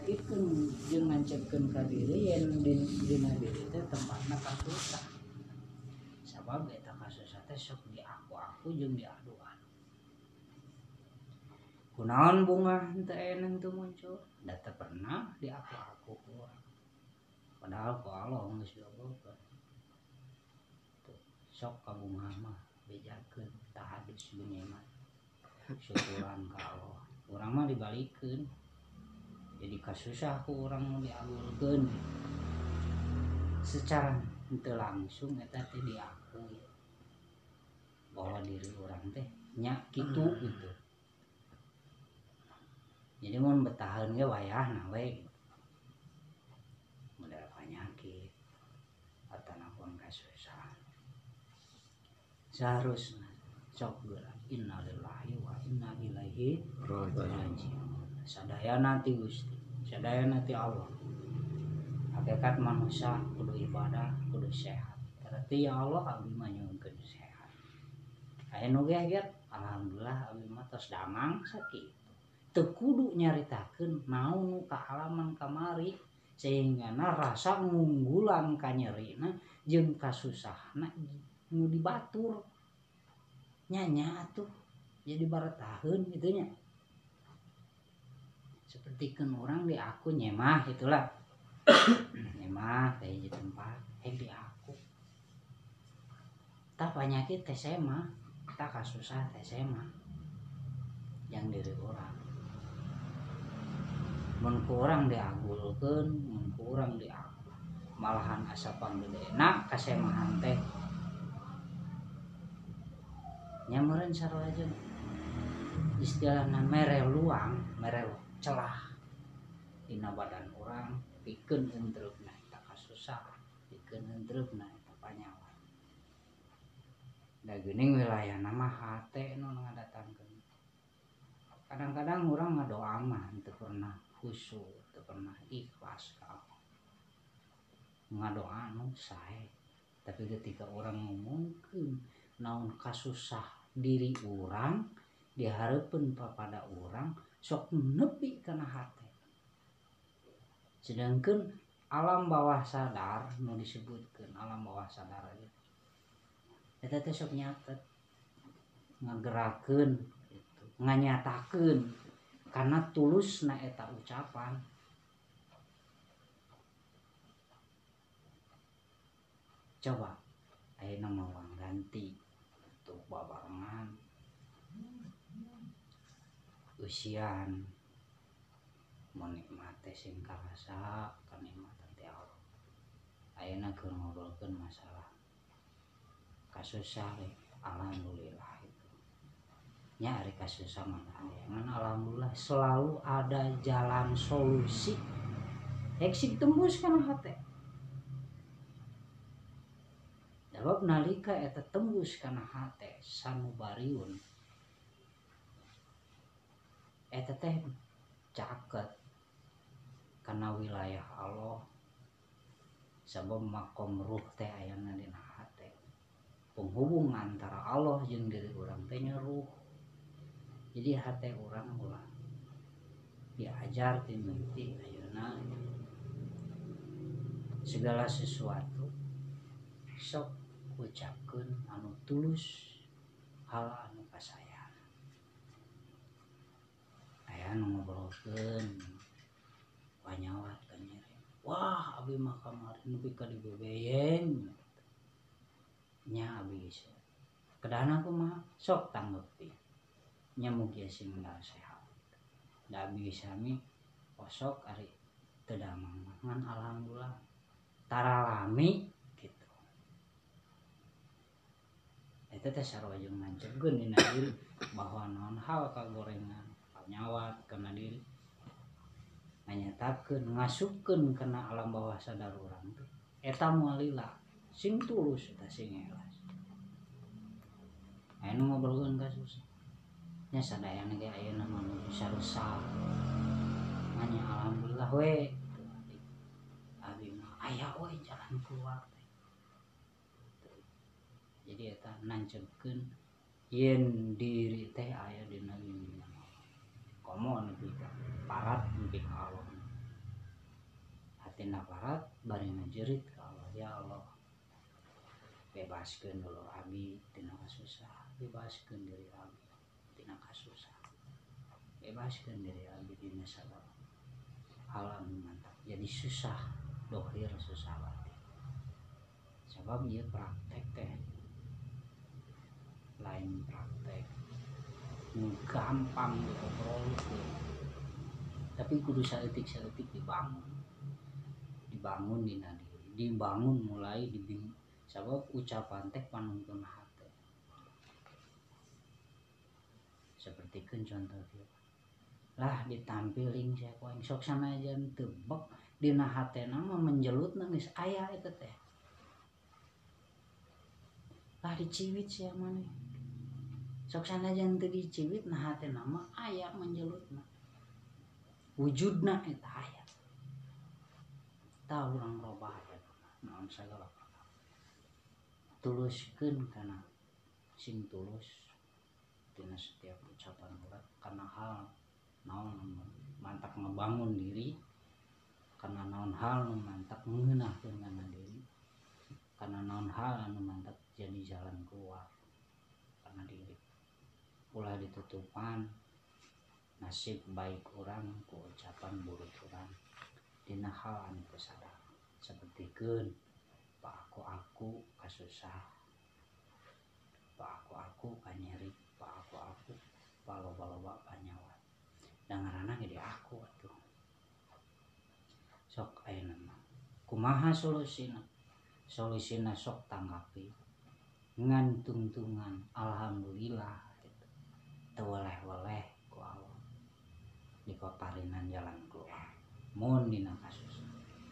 dirakitkan jeung nancapkeun ka diri yen dina diri teh tempatna kasusah. Sabab eta kasusah teh sok di aku aku jeung diadu-adu. Kunaon bunga henteu eneng teu muncul? Da teu pernah di aku kurang padahal ku Allah geus diabogokeun sok ka bunga mah bejakeun tahadus dunya mah syukuran ka Allah. Urang mah dibalikeun jadi kasusah ku urang mau diagulkeun secara teu langsung eta teh diakui bahwa diri orang teh nya kitu gitu. Jadi mau betahan ge wayahna we modal penyakit atau napun kasusah seharusnya sok geura inna lillahi wa inna ilaihi rajiun sadaya nanti Gusti sadaya nanti Allah. Hakikat manusia kudu ibadah kudu sehat. Berarti ya Allah abdi mah nyuwunkeun sehat. Aya nu geger alhamdulillah abdi mah tos damang sakitu. Teu kudu nyaritakeun mau ka halaman kamari sehingga na rasa ngunggulan ka nyerina jeung kasusahna nu dibatur. Nyanya tuh jadi barat tahun gitunya seperti kan orang di aku nyemah itulah. Nyemah kayak di tempat eh di aku. Tak penyakit teh sema tak kasusah teh sema yang diri orang. Mun kurang diagulkeun mun kurang di aku. Malahan asa panggedena kasemahan teh. Nyameureun sarua aja istilahna mere luang mere celah. Dina badan orang pikeun hentreupna eta kasusah pikeun hentreupna eta panyawa. Da geuning wilayah nama hate nu ngadatangkeun kadang-kadang orang ngadoa mah teu pernah khusyuk teu pernah ikhlas Allah ngadoa nu sae tapi ketika orang ngomongkeun naon kasusah diri orang diharapkan pada orang sok nepi karena hati sedangkan alam bawah sadar mau disebutkan alam bawah sadar aja. Itu teh sok nyatet ngegerakan itu nganyatakan karena tulus na eta ucapan. Coba ayo nama ganti untuk babarangan usian menikmati sing karasa kenikmatan ti Allah. Ayeuna keur ngobrolkeun masalah kasusah alhamdulillah itu. Nya ari kasusah mah ngan alhamdulillah selalu ada jalan solusi. Eksik tembus kana hate Sebab nalika eta tembus kana hate sanubariun eta teh caket. Karena wilayah Allah sebab makom ruh teh ayana dina hate penghubung antara Allah jeung diri orang teh ruh. Jadi hate orang ulah diajar dimimpi ayeuna segala sesuatu sok ucapkeun anu tulus hal anu kasayan aya nu ngobrolkeun. Panyawat ka nyeri wah abi mah kamari nepi ka dibebeyeng. Nya abi kedana kumaha sok tanggepi nya mugi sing sehat. Da abi sami osok ari teu damang ngan alhamdulillah. Taralami gitu. Eta teh sarua jeung ngancegkeun dina diri bahwa naon hal kagorengan nyawa karena diri. Menyetapkan ngasupkan karena alam bawah sadar orang eta mualilah sing tulus eta sing ikhlas. Ayeuna ngobrolkeun kasus nya sadayana ge ayeuna mah bisa rusak. Hanya alhamdulillah we. Abi mah aya we jalan keluar jadi eta nancengkeun yen diri teh aya dina komo nepi ka parat ka Allah tindak barat bari ngajerit ke Allah ya Allah. Bebaskan dulu abi tina susah. Bebaskan diri abi tina kasusah bebaskan diri abi tina sabab alam mantap. Jadi susah dohir susah banget sebab dia praktek teh. Lain praktek gampang diobrol tapi kudu saeutik saeutik dibangun dibangun di nadi dibangun mulai dibing sebab ucapan teh panuntun hati seperti kan contoh dia. Lah ditampilin saya yang sok sana aja tebak di hati nama menjelut nangis ayah itu teh. Lah diciwit siapa mana sok sana aja dicibit nah hati nama ayah menjelut nah. Wujudna itu ayat tahu orang robah ya naon segala tuluskan karena sing tulus tina setiap ucapan urat karena hal naon mantap ngebangun diri karena naon hal nu mantap mengenahkeun diri karena naon hal nu mantap jadi jalan keluar karena diri ulah ditutupan nasib baik orang ku ucapan buruk orang. Dina hal anu kesadaran seperti gen pak aku aku kasusah. Pak aku aku kanyeri pak aku aku palo palo bak panyawa dengaran jadi aku atuh. Sok ayo nama. Kumaha solusina solusina sok tanggapi. Ngantung-tungan. Alhamdulillah teweleh-weleh di paparinan jalan keluar. Mun dina kasus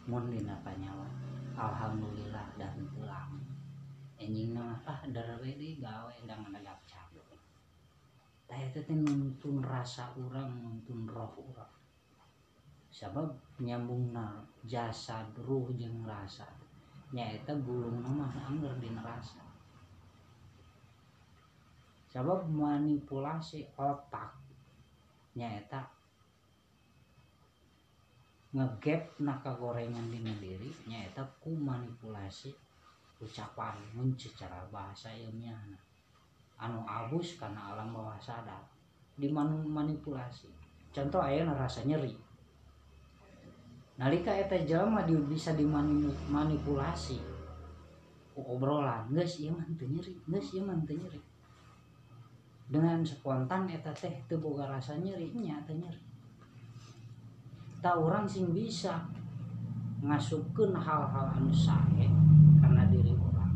mun dina panyawa alhamdulillah dan pulang. Enjing nama ah darwe gawe dan ngedagap cabut. Taya teh nuntun rasa orang nuntun roh orang sebab nyambung na jasa ruh jeng rasa. Nyaeta gulung nama anggar di rasa sebab manipulasi otak nyaeta ngegap naka gorengan di diri nyata ku manipulasi ucapan mun secara bahasa ilmiah anu abus karena alam bawah sadar dimanipulasi contoh ayah rasa nyeri. Nalika eta jelma di, bisa dimanipulasi obrolan geus ieu mah nyeri geus ieu mah nyeri dengan spontan eta teh teu boga rasa nyeri nya nyeri. Tak orang sing bisa ngasupkan hal-hal anu sae karena diri orang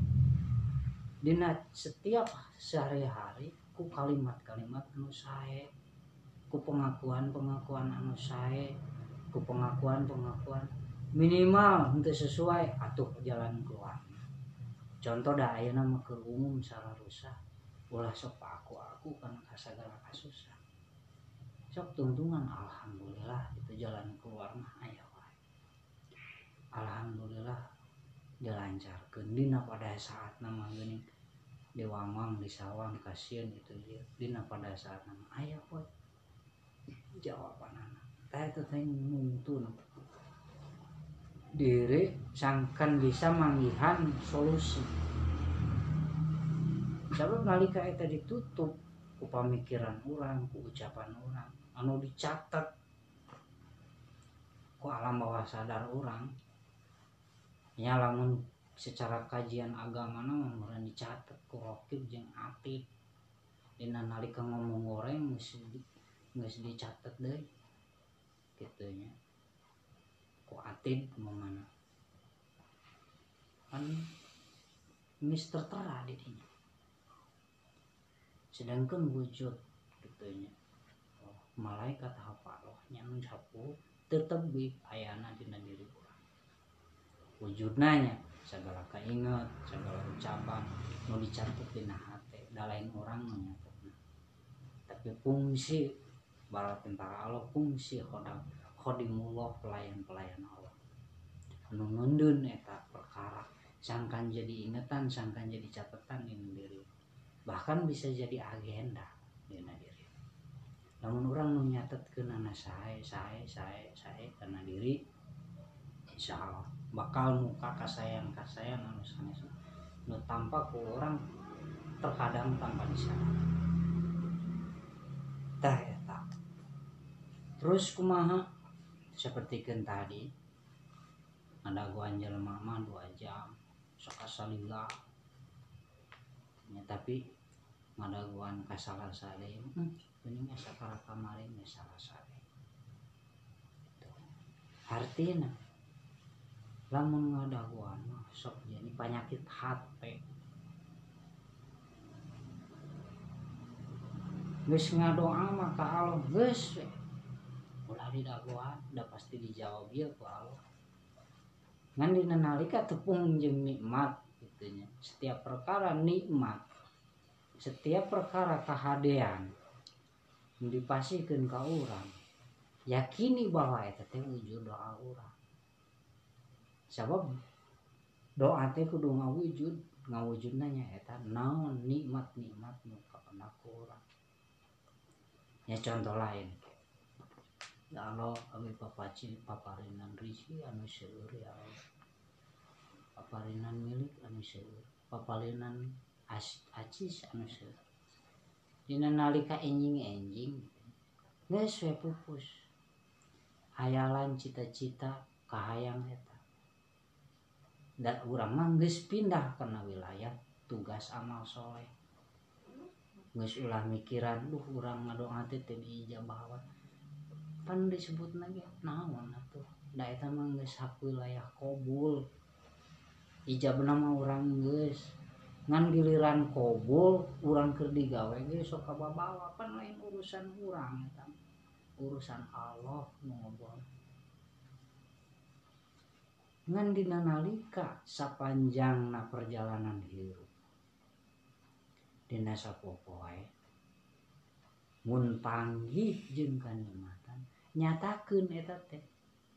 dina setiap sehari-hari ku kalimat-kalimat anu sae ku pengakuan-pengakuan anu sae ku pengakuan-pengakuan. Minimal untuk sesuai atuh jalan keluar contoh dah ayah nama ke umum salah rusak ulah sok aku karena kasagala kasusah sok tuntungan alhamdulillah itu jalan keluar mah ayah alhamdulillah dilancarkan dina pada saat nama gini diwamang disawang kasihan itu dia dina pada saat nama ayah wae. Jawaban anak. Teh itu teh nuntun. Diri sangkan bisa manggihan solusi. Sebab nalika eta ditutup ku pamikiran orang ku ucapan orang. Anu dicatat. Ku alam bawah sadar orang. Ya lamun secara kajian agama nama orang dicatat. Ku rokib jeng api dina nalika ngomong goreng geus geus dicatat deh gitunya ku atid mana kan mister tera di dinya sedangkan wujud gitunya malaikat hafaloh nyan sapu tetep bi ayana dina diri urang wujudnanya segala keinget segala ucapan mau dicatat dina hati da lain orang nyatetna tapi fungsi bala tentara Allah fungsi khodam khodimullah pelayan-pelayan Allah. Anu nundun eta perkara sangkan jadi ingetan sangkan jadi catatan ini diri bahkan bisa jadi agenda dina diri namun orang menyatat ke nana saya saya saya saya karena diri insya Allah bakal muka kasayang kasayang anu sanes nu tanpa ku orang terkadang tanpa disadari tah eta terus kumaha? Seperti kan tadi ada gua anjel mama dua jam sok salila ya, tapi ada gua kasalah sale hmm, ini sakara kemarin salah sale artinya lamun ngadaguan sok jadi penyakit hati Gus ngadoa maka Allah Gus ulah didaguan udah pasti dijawab ya ku Allah. Ngan dina nalika tepung jeung nikmat gitunya setiap perkara nikmat setiap perkara kehadean dipasihkan ke orang yakini bahwa itu teh wujud doa orang. Sabab doa teh kudu ngawujud ngawujudna nya eta naon nikmat nikmat nu kapana urang ya contoh lain ya Allah abi papaci paparinan rizki anu seueur ya Allah paparinan milik anuseur papalinan as acis anu seueur dina nalika enjing-enjing geus we pupus. Hayalan cita-cita kahayang eta. Da urang mah geus pindah kana wilayah tugas amal soleh. Geus ulah mikiran duh urang ngadoa teh teu diijabah pan disebut lagi naon atuh? Da eta mah geus hak wilayah kobul hijab nama orang guys ngan giliran kobol orang kerdigawe guys sok bawa pan lain urusan orang ya, urusan Allah ngobrol. Ngan dina nalika sapanjang na perjalanan hidup dina sapopoe mun panggih jeung kanikmatan. Nyatakeun eta teh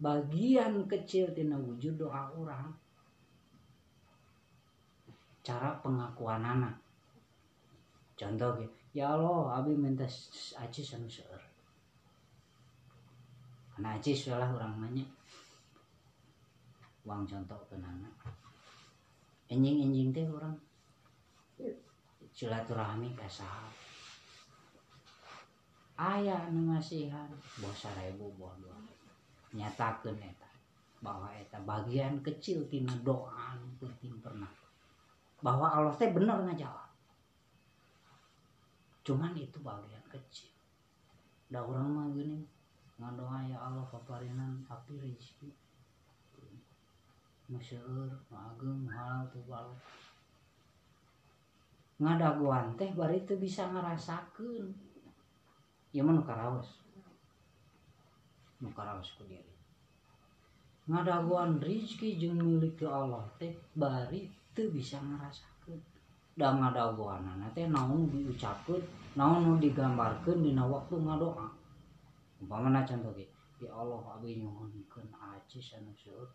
bagian kecil tina wujud doa orang cara pengakuan anak contoh ya Allah abi minta aci anu seueur karena aci lah orang nanya uang contoh kenana enjing-enjing teh orang silaturahmi kasar ayah nu ngasihan bos seribu bos dua nyatakan eta. Bahwa eta bagian kecil tina doa penting pernah bahwa Allah teh benar ngajawab. Cuman itu bagian kecil. Da orang mah gini ngadoa ya Allah paparinan api rezeki. Masyur ageng hal tubal ngadaguan teh bari itu bisa ngerasakan ya mana karaos. Nu karaos ku diri. Ngadaguan rizki jeung milik Allah teh bari itu bisa ngerasakan. Dan ngadaguan teh naon diucapkan naon digambarkan dina waktu ngadoa. Umpamana contoh ge ya Allah abi nyuhunkeun aci anu seueur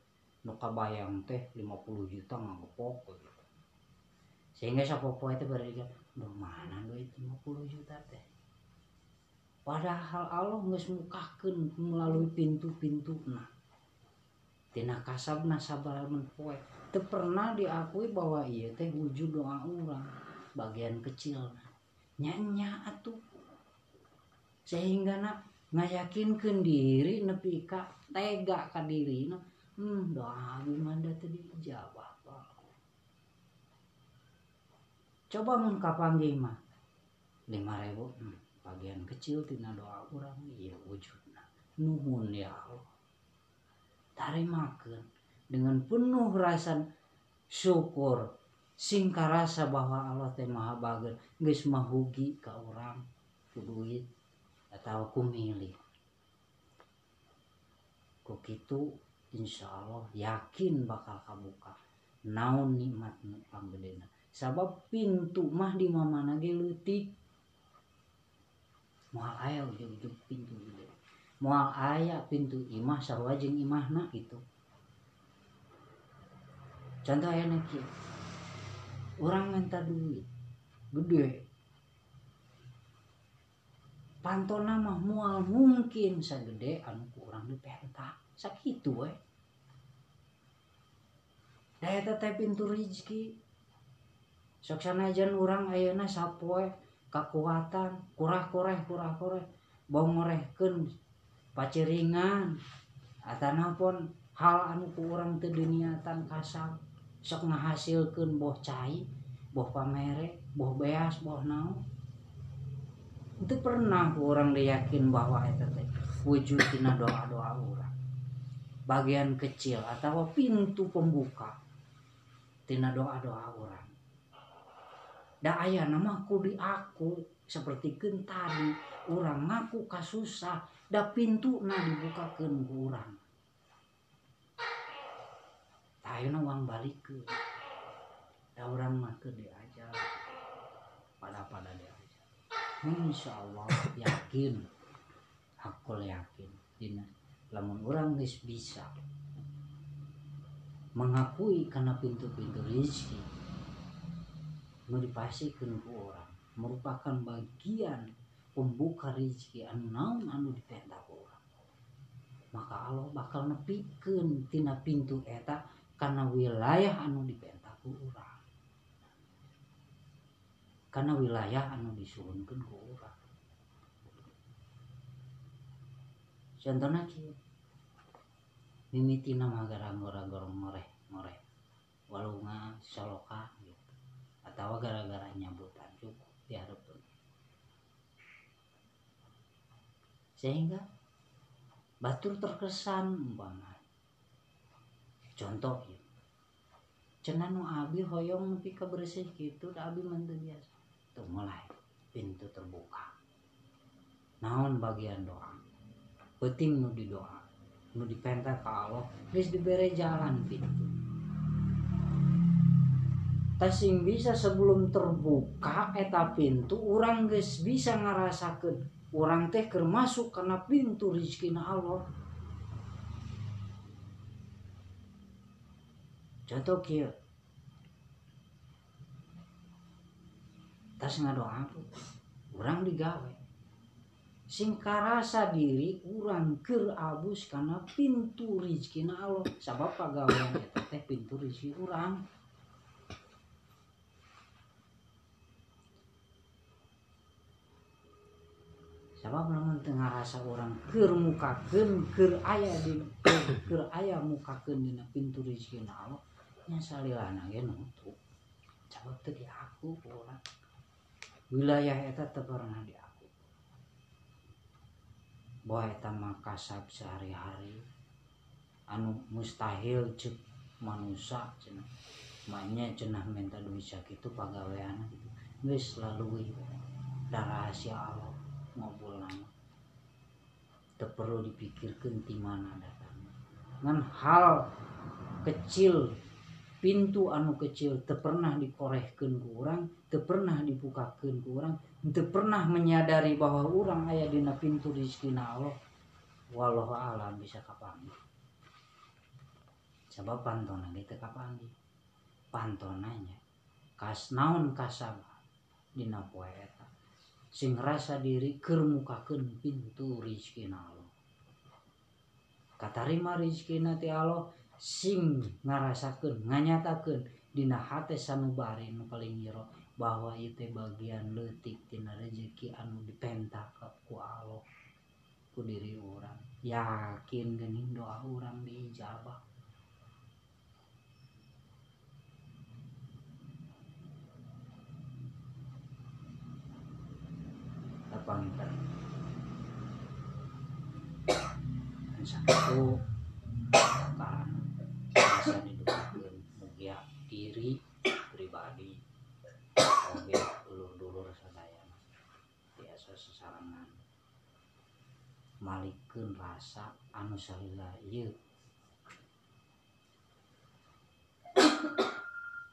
nu kabayang teh 50 juta ngapok gitu. sehingga sapopo itu berarti duh mana duit 50 juta teh? Padahal Allah nggak mukakan melalui pintu-pintu nah tina kasab sabar menpoe itu pernah diakui bahwa iya teh wujud doa orang bagian kecil. Nyanya atuh. Sehingga nak ngayakinkan diri nepi ka tega ka diri nah hmm doa gimana tadi dijawab coba mun kapanggih mah. Lima ribu hmm, bagian kecil tina doa orang iya wujudna nuhun ya Allah tarimakan dengan penuh rasa syukur. Singka rasa bahwa Allah teh maha bager. Geus mahugi ka orang ku duit. Atau ku milih. Ku kitu Insya Allah yakin bakal kabuka. Naon nikmat panggedena sabab pintu mah di mana ge leutik. Moal aya ujug-ujug pintu gede mual aya pintu imah sarwajeng imahna itu contoh enak ya orang minta duit gede. Pantona mah mual mungkin sagede anu kurang urang diperintah sakitu we da eta teh pintu rezeki sok sanajan urang ayeuna sapoe kakuatan kurah-kureh kurah-kureh bau ngorehkeun. paceringan atanapun hal anu kurang ke duniatan kasal sok ngahasilkan boh cai boh pamere boh beas boh naon. Itu pernah orang diyakin bahwa itu teh wujud tina doa doa orang bagian kecil atau pintu pembuka tina doa doa orang da ayah nama aku di aku seperti tadi orang ngaku kasusah da pintu na dibukakan kurang Ayeuna uang balik ke da orang mah ke diajar pada pada diajar hmm, insya Allah yakin aku yakin. Dina lamun orang geus bisa mengakui karena pintu-pintu rezeki nu dipasikeun ku orang merupakan bagian pembuka rezeki anu naon anu dipenta orang. Maka Allah bakal nepikeun tina pintu eta karena wilayah anu dipenta ku urang karena wilayah anu disuhunkeun ku urang contohnya kieu. Mimitina mah gara-gara ngoreh ngoreh. Walunga soloka gitu atau gara-gara nyabutan cukup diharapkan sehingga batur terkesan umpama contoh ya. Cenah nu abi hoyong nepi ka bersih abi mantu biasa. Tuh mulai pintu terbuka. Naon bagian doa? Penting nu di doa nu dipenta ka Allah geus dibere jalan pintu. Tasing bisa sebelum terbuka eta pintu orang geus bisa ngarasakeun orang teh masuk karena pintu rezekina Allah. Contoh kia tas ngadoa orang digawe. Sing karasa diri orang ker abus karena pintu na Allah. Sabab pagawean eta teh pintu rizki orang sabab namun tengah rasa orang kermukaken ker aya di ker aya mukakeun dina pintu rezeki Allah nya salilana ge nutu. Sabab teu di aku orang wilayah eta teu pernah di aku. Bahwa eta mah kasab sehari-hari. Anu mustahil cek manusia cenah. Manya cenah minta duit sakitu pagawean gitu. Geus lalui dan rahasia Allah. Ngobrol teu perlu dipikirkeun ti mana datang ngan hal kecil pintu anu kecil teu pernah dikorehkeun ku urang teu pernah dibukakeun ku urang teu pernah menyadari bahwa urang aya dina pintu rezekina Allah wallahu alam bisa kapanggih sabab pantona teu kapanggih pantonanya kas naon kasaba dina poe eta sing rasa diri kermukaken pintu rizki Allah katarima rizki nanti Allah sing ngarasakan nganyatakan dina hati sanubari nu paling jero bahwa itu bagian letik tina rezeki anu dipentakap ku Allah ku diri orang yakin gening doa ah orang diijabah terpangkat. Dan satu kan bisa didukakeun mugia diri pribadi oge dulur-dulur sadaya biasa sesarangan. Malikeun rasa anu salila ieu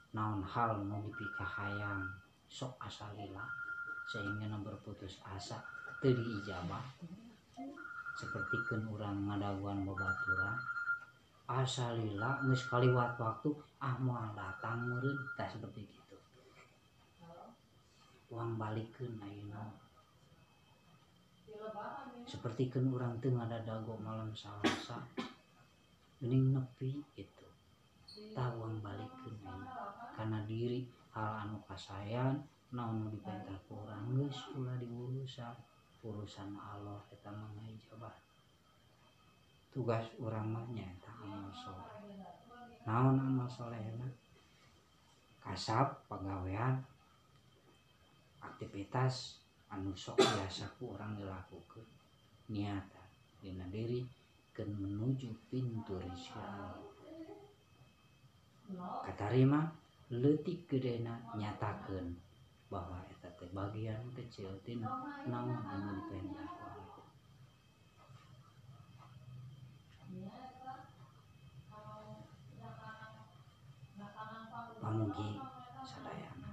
naon hal nu dipikahayang sok asalila sehingga berputus asa teu diijabah. Seperti kan orang ngadaguan babaturan asalila geus kaliwat waktu ah moal datang meureun. Tah seperti gitu. Uang balikeun ayeuna. Seperti kan orang teu ngada dago malam salasa geuning nepi gitu. Tawang balikin karena diri hal anu kasayan naon diperintah kurang geus ulah diurusan urusan Allah kita mengajabat tugas uramanya tak amal soleh. Naon amal solehna kasab pegawaian aktivitas anu sok biasa ku orang dilakukan niatan dina diri ken menuju pintu rezeki Allah. Katarima letik gedena nyatakan bahwa eta teh bagian kecil tina naon anu dipentah pamugi sadayana.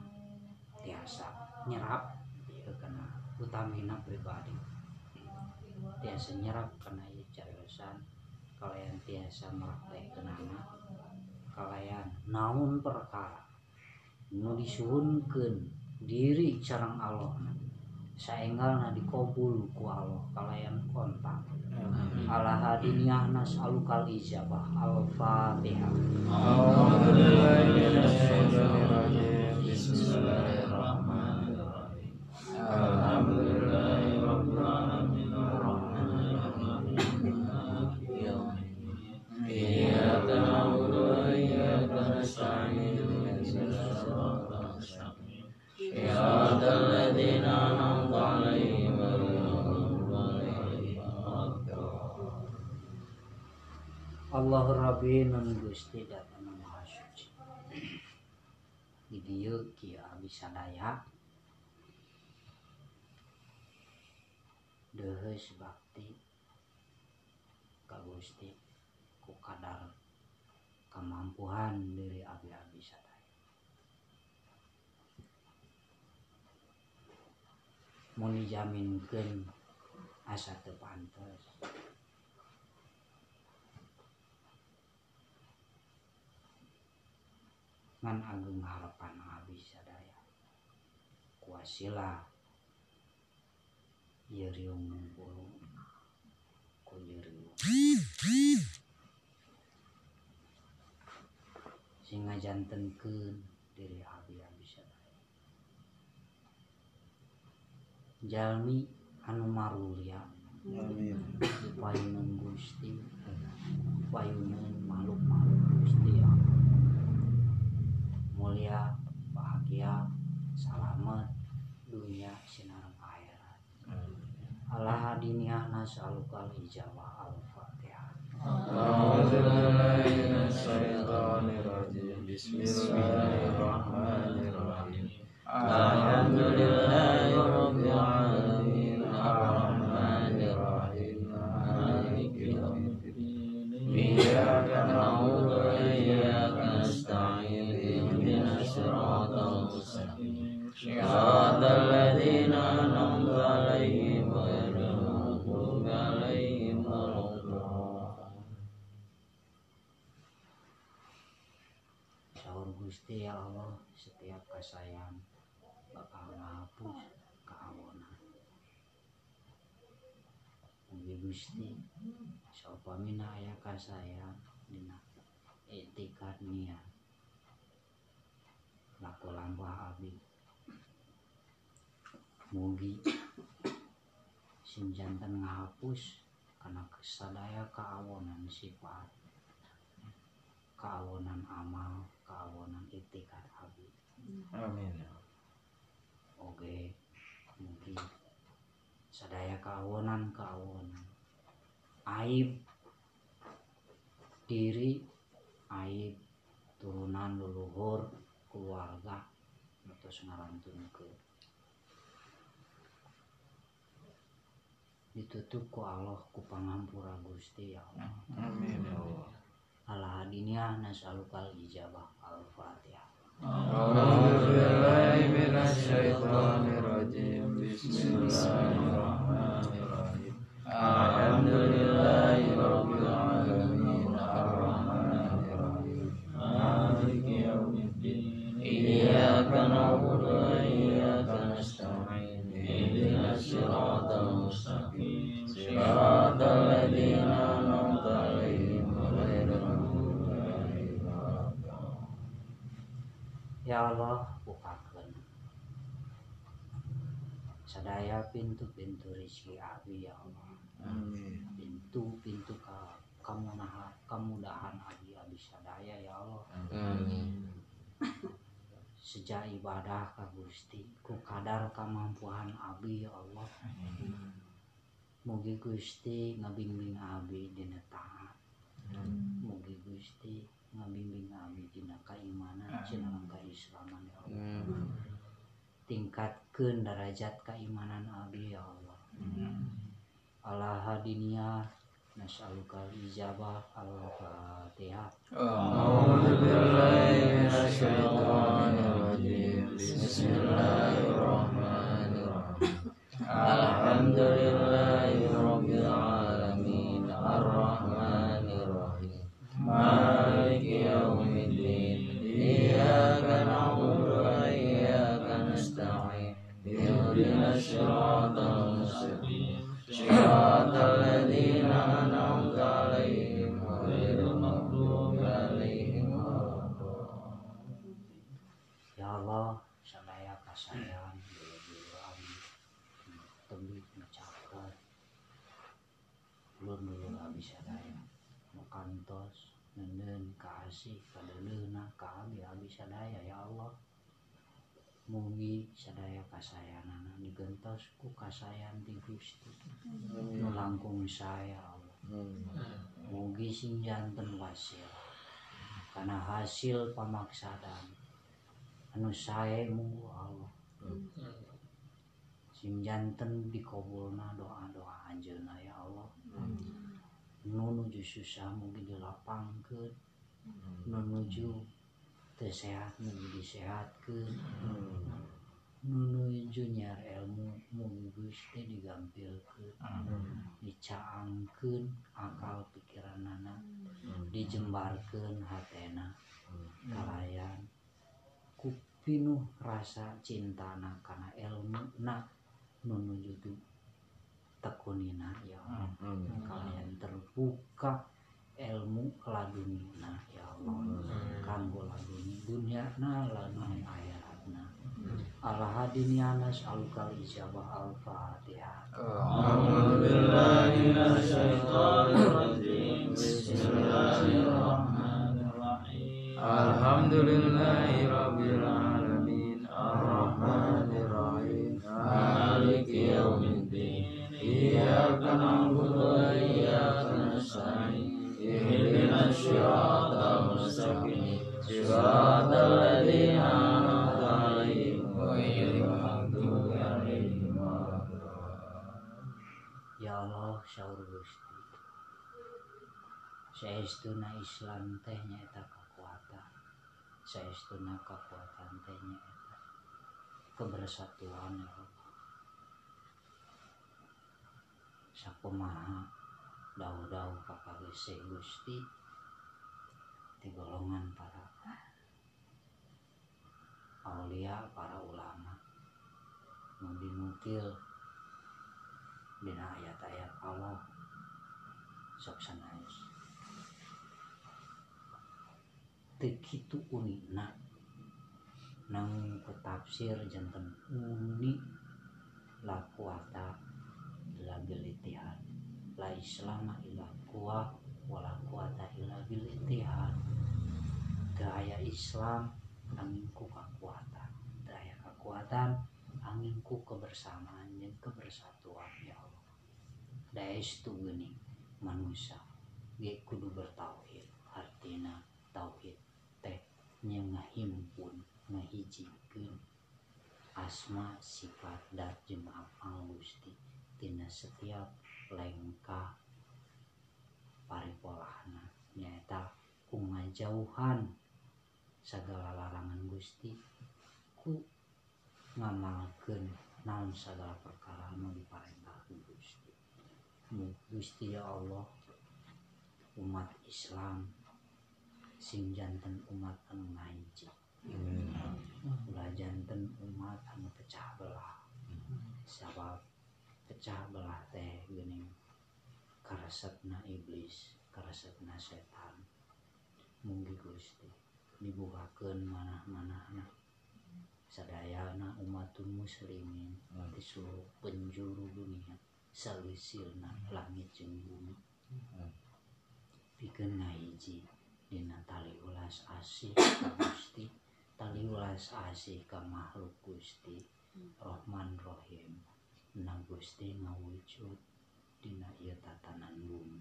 Tiasa nyerap ya kena utamina pribadi. Tiasa nyerap karena ieu cariyosan kalian tiasa meraktek kenana. Kalian namun perkara. Nu disuhunkeun diri sareng Allah. Saenggalna dikabul ku Allah kalian kontak. Ala hadiniyah nas'alukal ijabah al-fatihah. Allah Rabbi muqarrabin Gusti datang Maha Suci. Di dieu kieu abdi sadaya. Deheus bakti ka Gusti ku kadar kemampuan diri abdi-abdi sadaya. Mun dijaminkeun asa teu pantes ngan agung harapan abdi sadaya kuasila ieu riung ngumpul. Ku ieu riung. Sing ngajantenkeun diri abdi-abdi sadaya jalmi anu marulya Amin. payunan Gusti. Payunan makhluk-makhluk Gusti ya mulia bahagia selamat dunia sinar akhirat ala hadiniyah nas'alukal ijabah al-fatihah Bismillahirrahmanirrahim. Bismillahirrahmanirrahim. Gusti. Saupamina aya kasayang dina etikat niat laku lampah abdi Mugi sing janten ngahapus karena kesadaya keawonan sifat. Keawonan amal keawonan itikat abdi Amin. oke mungkin sadaya keawonan keawonan aib diri aib turunan leluhur keluarga terus ngarantun ke ditutup ku Allah ku pangampura Gusti ya Allah Amin ya Allah. ala hadiniah nas'alukal ijabah al-fatihah أعوذ بالله من الشيطان الرجيم بسم الله الرحمن الرحيم الحمد لله sadaya pintu-pintu rizki abi ya Allah. Pintu-pintu ke kemudahan kemudahan abi abi sadaya ya Allah. Sejak ibadah ka Gusti ku kadar kemampuan abi ya Allah. Mugi Gusti ngabimbing abi dina taat. Mugi Gusti ngabimbing abi dina keimanan cenah keislaman ya Allah naikkan derajat keimanan abdi ya Allah. Hmm. Allah hadiniah nas'aluka ijabah al-fatihah الصراط المستقيم صراط الذين أنعمت عليهم غير المغضوب عليهم ولا الضالين ya Allah sadaya kasayang dulu abi tembik mencapai belum dulu abi sadaya mukantos nenen kasih kadeleuna ka abi abi sadaya mugi sadaya kasayanana digentos ku kasayan di Gusti. Nu langkung saya Allah. Mugi sing janten wasil karena hasil pamaksadan anu sae mu Allah sing janten dikabulna doa-doa anjeunna ya Allah. Nu nuju susah mugi dilapangkeun. Nu nuju sehat disehatkan menuju hmm. Junior ilmu mungguste digampil ke hmm. dicaangkan akal pikiran anak hmm. dijembarkan hatena. Kalayan. Kupinuh rasa cinta anak karena ilmu nak menuju tekunina ya. Kalian terbuka. ilmu laduni nah ya Allah. Hmm. kanggo laduni dunia na lanun akhirat na. Hmm. ala hadiniana salukal ijabah al fatihah Alhamdulillahi rabbil alamin arrahmanir rahim maliki yaumiddin iyyaka الصراط المستقيم صراط الذين أنعمت عليهم غير المغضوب عليهم ولا الضالين Ya Allah syaur Gusti Saestuna Islam teh nyaeta kekuatan Saestuna kekuatan teh nyaeta kebersatuan ya Allah Sakumaha dau-dau kakagese Gusti di golongan para aulia para ulama. Dinukil dina ayat-ayat Allah sok sanaes teu kitu unikna namun ku tafsir janten uni la kuata la islama illa kuwa wala kuata illa bil ittihad. Gaya Islam angin ku kekuatan. Daya kekuatan angin ku kebersamaan dan kebersatuan ya Allah. Daya itu gini manusia. Ge kudu bertauhid. Artina tauhid teh nya ngahimpun ngahijikeun. Asma sifat dan jeung afal Gusti. Tina setiap lengkah paripolahna nyaeta ku ngajauhan segala larangan Gusti. Ku ngamalkeun naon segala perkara anu diparentahkeun Gusti. Gusti ya Allah umat Islam sing janten umat anu ngaji. Ulah janten umat anu pecah belah. Sabab pecah belah teh geuning karesepna iblis karesepna setan. Mugi Gusti dibukakan mana-mana sadayana umatun muslimin di seluruh penjuru dunia salisilna langit jeung bumi. Pikeun ngahiji dina tali ulas asih ka Gusti tali ulas asih ka makhluk Gusti Rahman Rahim. Na Gusti ngawujud dina ieu tatanan bumi.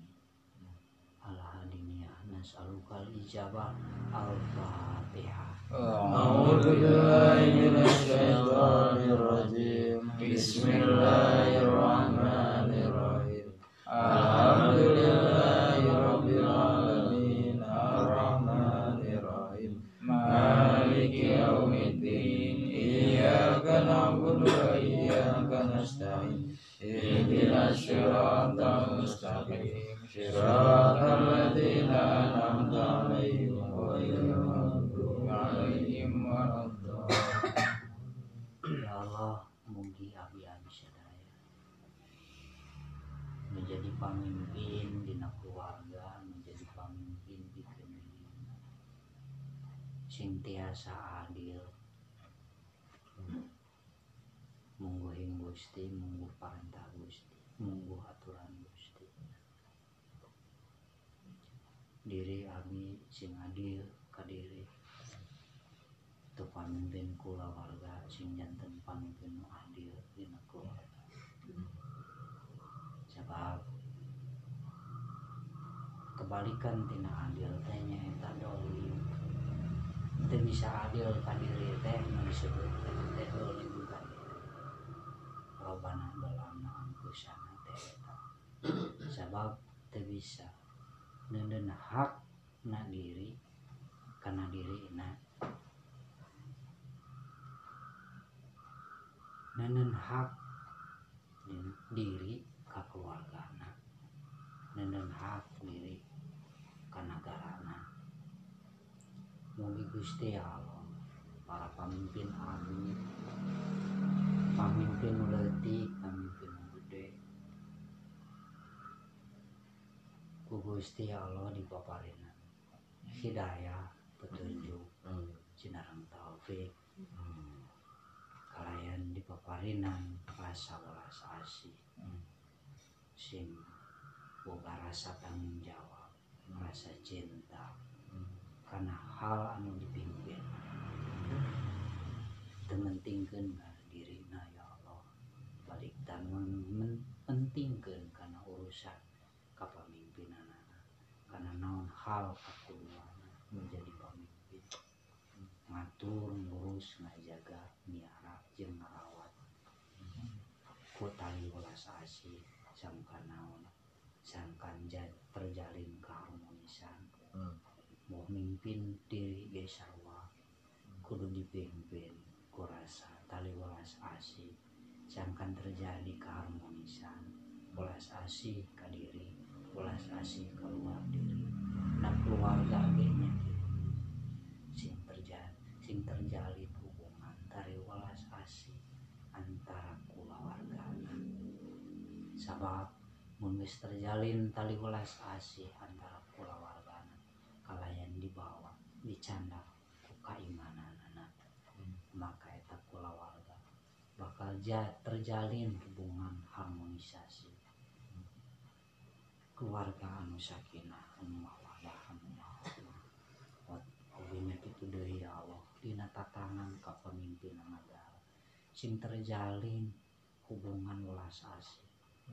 Allah dinia nasalukal ijabah al-fatihah A'udzu billahi minasy syaithanir rajim Bismillahirrahmanirrahim الصراط المستقيم صراط الذين أنعمت عليهم غير المغضوب عليهم ولا الضالين Ya Allah, mugi abi abi sadaya menjadi pemimpin dina keluarga, menjadi pemimpin di kemudian sing tiasa adil. Mungguhin Gusti, munggu parentah Gusti, munggu aturan Gusti. Diri abi sing adil kadiri. Itu pamimpin kula warga sing janten pamimpin adil dina keluarga sebab kebalikan tina adil teh nyaeta dolim teu bisa adil ka diri teh disebut teh dolim ka diri robana eta sebab teu bisa. Neundeun hak na diri kana diri na. Nenen hak di- diri ka keluargana nenen hak diri ka nagarana mugi Gusti Allah para pemimpin abdi pamimpin nu leutik pamimpin nu gede ku Gusti Allah dipaparinna hidayah petunjuk cinarang taufik. Kalayan dipaparinan rasa welas asih. Sing boga rasa tanggung jawab rasa cinta. Karena hal anu dipimpin. Tementingkeun ka dirina ya Allah. Balik men pentingkeun karena urusan naon hal kakuluana menjadi pemimpin. Ngatur ngurus ngajaga miara jeung ngarawat ku tali welas asih sangkan naon sangkan ja- terjalin keharmonisan. Mau mimpin diri ge sarua kudu dipimpin ku rasa tali welas asih sangkan terjadi keharmonisan. Welas asih ka diri welas asih keluar diri nah keluarga ge nya kitu sing terjadi sing terjalin hubungan tari welas asih antara kulawargana sabab mun geus terjalin tali welas asih antara kulawargana kalayan dibawa dicanda ku kaimananana maka eta kulawarga bakal ja, terjalin hubungan harmonisasi keluarga anu sakinah anu anu mawaddah Obinya itu dari Allah. Dina tatanan kepemimpinan negara Sing terjalin hubungan welas asih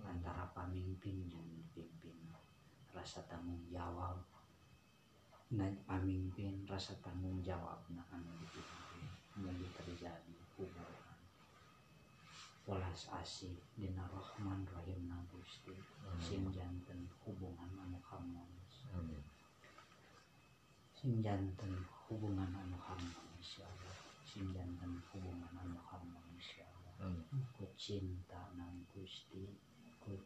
Antara pemimpin yang dipimpin Rasa tanggung jawab. Nah pemimpin rasa tanggung jawab Nah anu dipimpin. Menjadi terjadi hubungan Welas asih Dina Rahman Rahim na Gusti. Sing janten hubungan anu harmonis. Sing janten hubungan anu harmonis ya Allah. Sing janten hubungan anu harmonis ya Allah. Ku cinta nang Gusti ku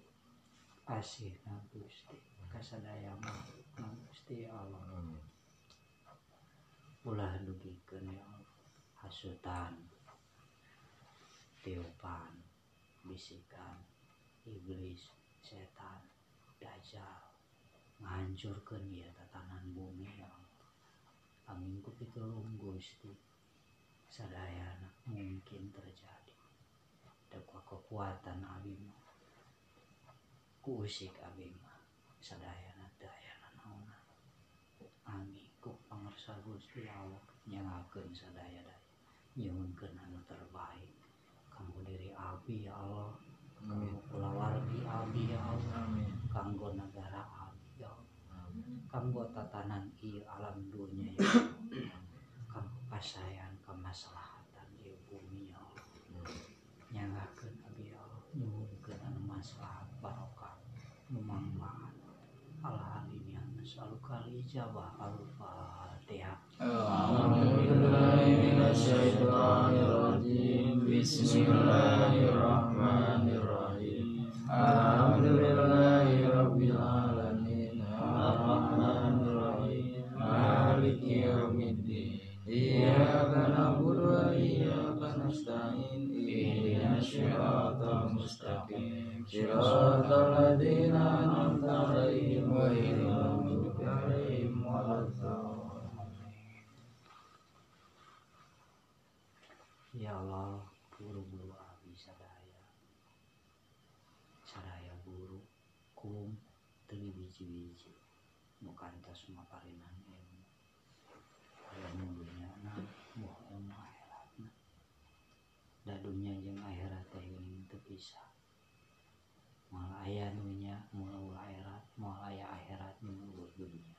asih nang Gusti kasadaya makhluk nang Gusti ya Allah. Ulah dugikeun ya Allah hasutan tiupan bisikan iblis setan dajjal ngahancurkeun ieu tatanan bumi ya Allah. Amin ku Gusti sadayana mungkin terjadi. Dekwa kekuatan abima. Kuusik abima sadayana dayana nauna ami ku pangersa Gusti Allah nyangakeun sadaya daya nyuhunkeun anu terbaik diri Abi ya Allah. Kanggo kulawargi Abi ya Allah. Kanggo negara Abi ya Allah. Kanggo tatanan i alam dunia ya Allah. Kanggo kasayan kemaslahatan di bumi ya Allah. Nyalakeun Abi ya Allah. Nyuhunkan anu maslahat barokah nu Allah yang selalu kali ijabah al-fatihah. Alhamdulillah Mustaqim. Ya Allah sadaya. Sadaya guru, kum, teu biji-biji. Nu kantos maparinan ilmu. Ilmu dunyana, moh ilmu akhiratna. Da dunya jeung akhirat teh geuning teu pisah. Moal aya dunya, moal ulah akhirat, moal aya akhirat menurut dunia.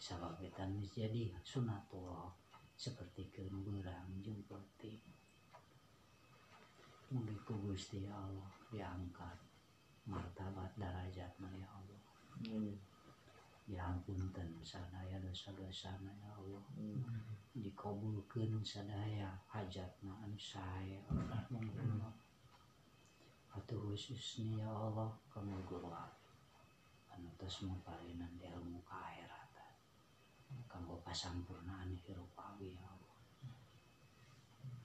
Sabab geus jadi sunatullah seperti keurang jeung peuting. ku Gusti Allah diangkat martabat darajat ya Allah hmm. diampunten sadaya dosa-dosana ya Allah hmm. dikabulkan sadaya hajat naan saya Allah hmm. atau khususnya ya Allah kamu gula anutas mempalinan di ilmu keakhiratan kamu pasampurnaan hirup awi ya Allah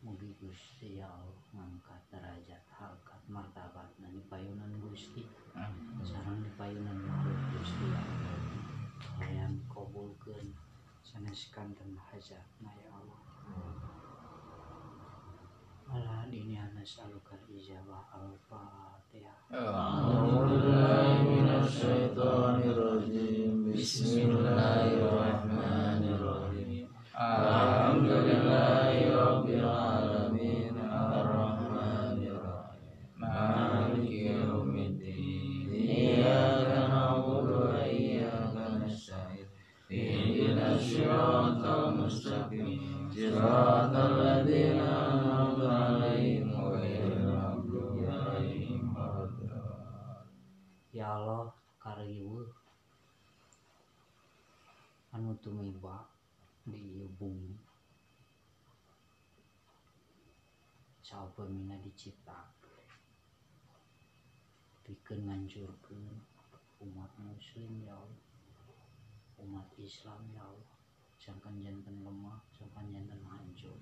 Mugi Gusti ya Allah ngangkat derajat harkat martabat dan di payunan Gusti. Sarang di payunan makhluk Gusti ya Allah. Kalian kabulkan saneskan dan hajatna ya Allah. Allah ini anas alukal ijabah al-fatihah. Alhamdulillah minasyaitanir saupamina diciptakeun pikeun ngancurkeun umat muslim ya Allah. Umat Islam ya Allah. Sangkan janten lemah sangkan janten hancur.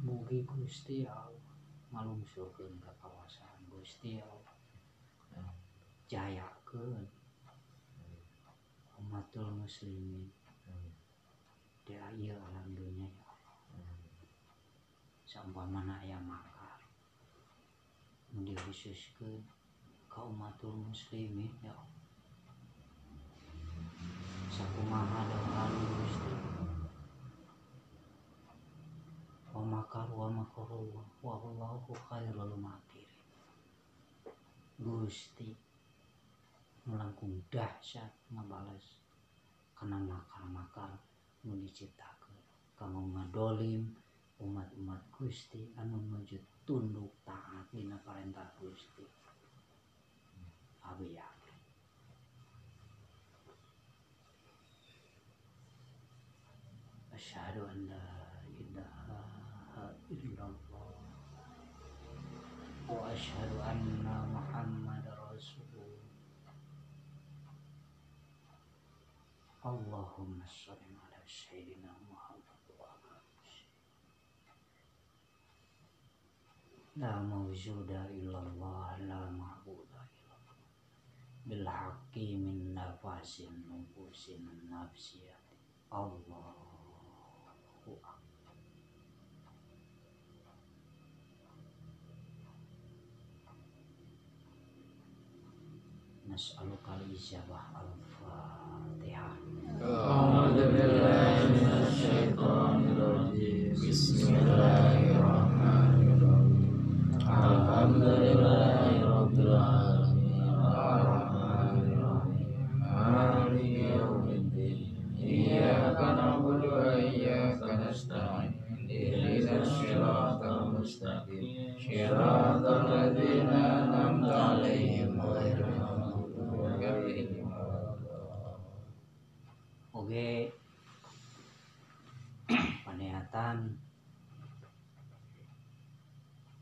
Mugi Gusti Allah malungsurkeun ka kawasan Gusti Allah. Jayakeun umatul muslimin. Di ieu alam dunia ya Allah saumpamana aya makar. Nu dikhususkeun ka umatul muslimin ya Allah. Sakumaha dengan Gusti. Wa makar wa makaru wa wallahu khairul makirin. Gusti melangkung dahsyat ngabalas karena makar-makar nu diciptakeun kanggo ngadolim umat-umat Gusti anu nuju tunduk taat dina parentah Gusti. Abi yakin asyhadu an la ilaha illallah wa asyhadu anna muhammadar rasulullah Allahumma shalli ala sayyidina Muhammad wa ala alihi. La mawjuda illallah la ma'buda illallah bil bil haqqi min nafasin nufusin nafsiyati Allahu akbar nas'aluka al-ijabah al-fatihah أعوذ بالله من الشيطان الرجيم بسم الله الرحمن الرحيم الحمد المستقيم صراط الذين أنعمت عليهم oge. Panehatan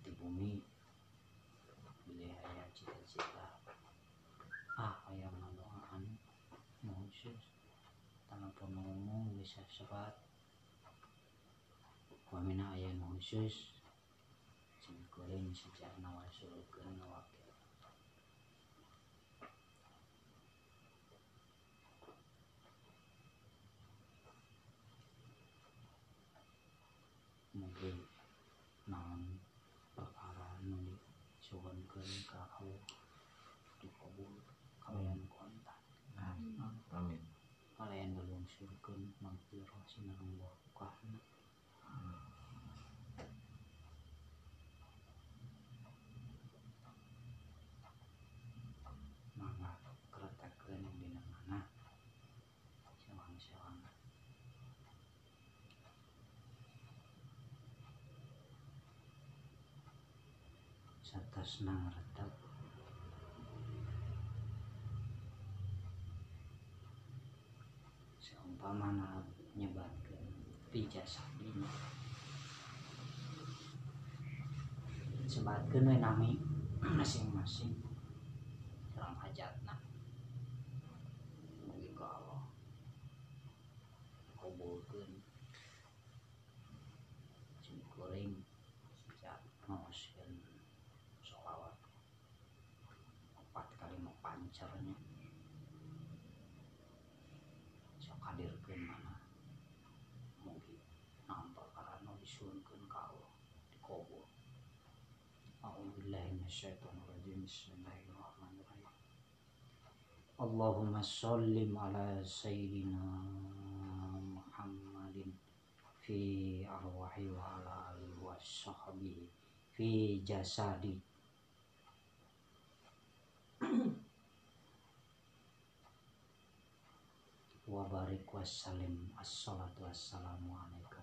di bumi. Bila aya cita-cita. Ah aya ngadoaan khusus tanpa ngomong bisa sebat. Wamina aya khusus sing kuring sejak nawasulkeun wakil mungkin naon perkara nu disugunkeun ka Allah dikabul kalian kontak Amin. kalian ngelungsurkeun magfirah sinareng barokahna mangga keretakeun yang dina mana sewang-sewang satasna ngaretep seumpamana nyebatkeun pijasadina sebatkeun we nami masing-masing dalam hajatna mugi ka Allah kabulkeun sing kuring sejak ngaoskeun sholawat empat kali mau pancernya sok hadirkeun mana mugi naon perkara nu disuunkeun ka Allah dikabul A'udzubillahi minasyaitonirrajim Bismillahirrahmanirrahim. Allahumma sallim ala sayyidina Muhammadin fi arwahi wa ala alihi fi jasadi. Wa barik wa salim assalatu wassalamu alaikum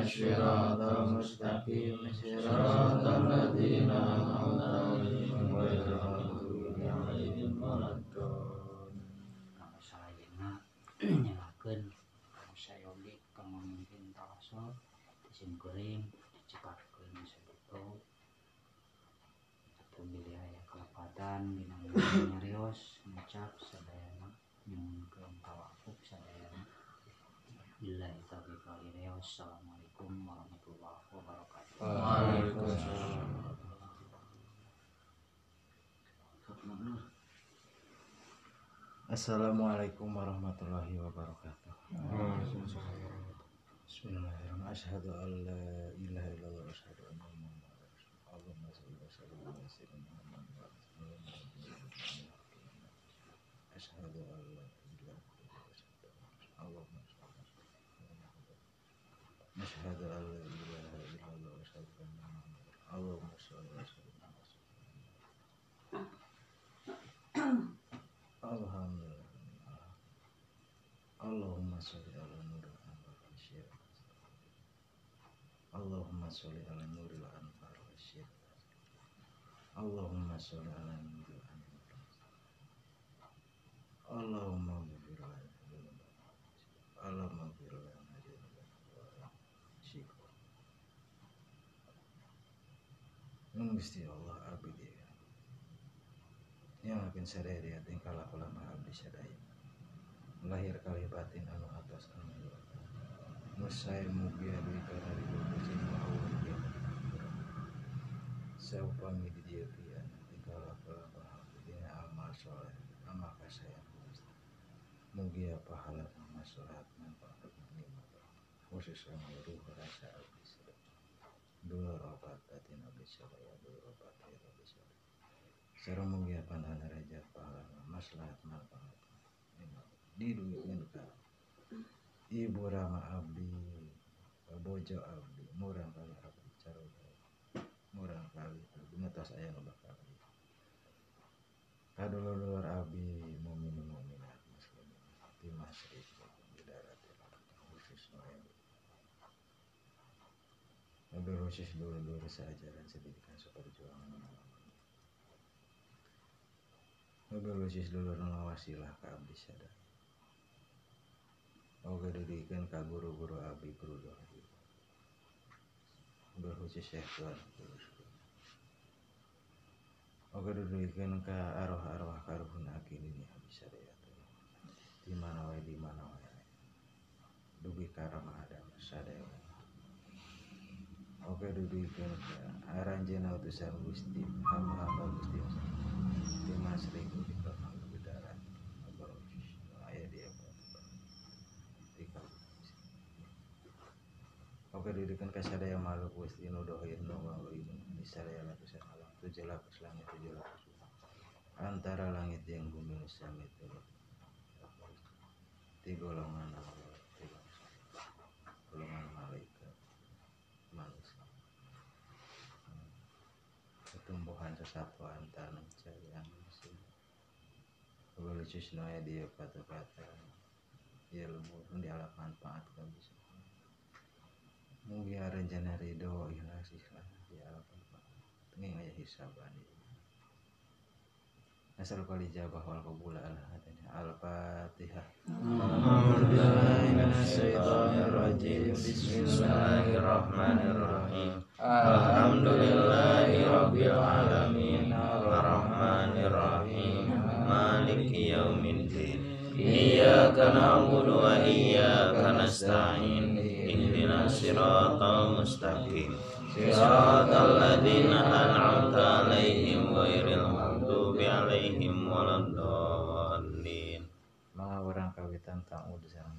الصراط المستقيم صراط الذين أنعمت عليهم غير المغضوب عليهم ولا الضالين Kalau saya nyalakan Kalau saya oge Kang memimpin tawasul Disim kuring Dicepakeun sebetul Atau bila aya kelepatan Binang nyarios Ngucap sadayana Nyunkeun tawafuk sadayana Billahi taufiq wal hidayah Wassalamualaikum warahmatullahi wabarakatuh Waalaikumsalam. Assalamualaikum warahmatullahi wabarakatuh. Bismillahirrahmanirrahim. Asyhadu an la ilaha illallah wa asyhadu anna Muhammadar Rasulullah. Allahumma shalli wa sallim ala sayyidina Sholli ala Allahumma ghfir lana Allahumma ghfir lana syukur Nun Gusti Allah abdi yang akan sadaya tingkah laku lama abdi sadaya lahir kali batin anu atas anu. Musai mugia duit karena di bawah mawon dia Saya upami di dia pian tingkah laku lama abdi dia amal soleh amal kasayang mugia pahala nama sholat manfaat nikmat khusus yang ruh rasa sadaya dua obat batin abdi sadaya dua obat air abdi sadaya Sarang mugia pandan raja pahala maslahat manfaat di duit minta. Ibu rama abdi bojo abdi abdi caro murang kali abdi ngetos ayah ngebakar kadulur abdi mumin muminat muslimin di masrik di darat khusus noem Mobil khusus dulu-dulu seajaran sedidikan seperjuangan Mobil khusus dulu wasilah ke abdi sadar. Oke dirikan ka guru-guru abdi guru dohri Berkhusus syekh tuan Oke dirikan ka arwah-arwah karuhun akin ini abdi syariat Di mana wae di mana wae Dugi karama adam sadaya Oke dirikan ka aranjena utusan gusti hamba-hamba gusti di masrik di belakang di darat ayah dia Oke didikan kasadaya malu gusti nu dohir nu wawi di sadaya lapisan alam tujuh lapis langit tujuh lapis antara langit yang bumi sami itu di golongan golongan malaikat manusia. Pertumbuhan kesatuan tanam yang Lucis noya dia kata-kata ya lembur di alat manfaat kan bisa mungkin rencana ridho ikhlas ikhlas. Di alat tengah aja hisaban Nasal kali jabah wal qabul al Al-Fatihah. Bismillahirrahmanirrahim. Alhamdulillahi Rabbil Alamin Ar-Rahmanirrahim. Maliki Yaumiddin. Iyyaka na'budu wa iyyaka nasta'in. Ihdinas siratal mustaqim Siratal ladzina an'amta 'alaihim ghairil maghdubi 'alaihim waladdallin. Mga orang kawitan tang udah sarang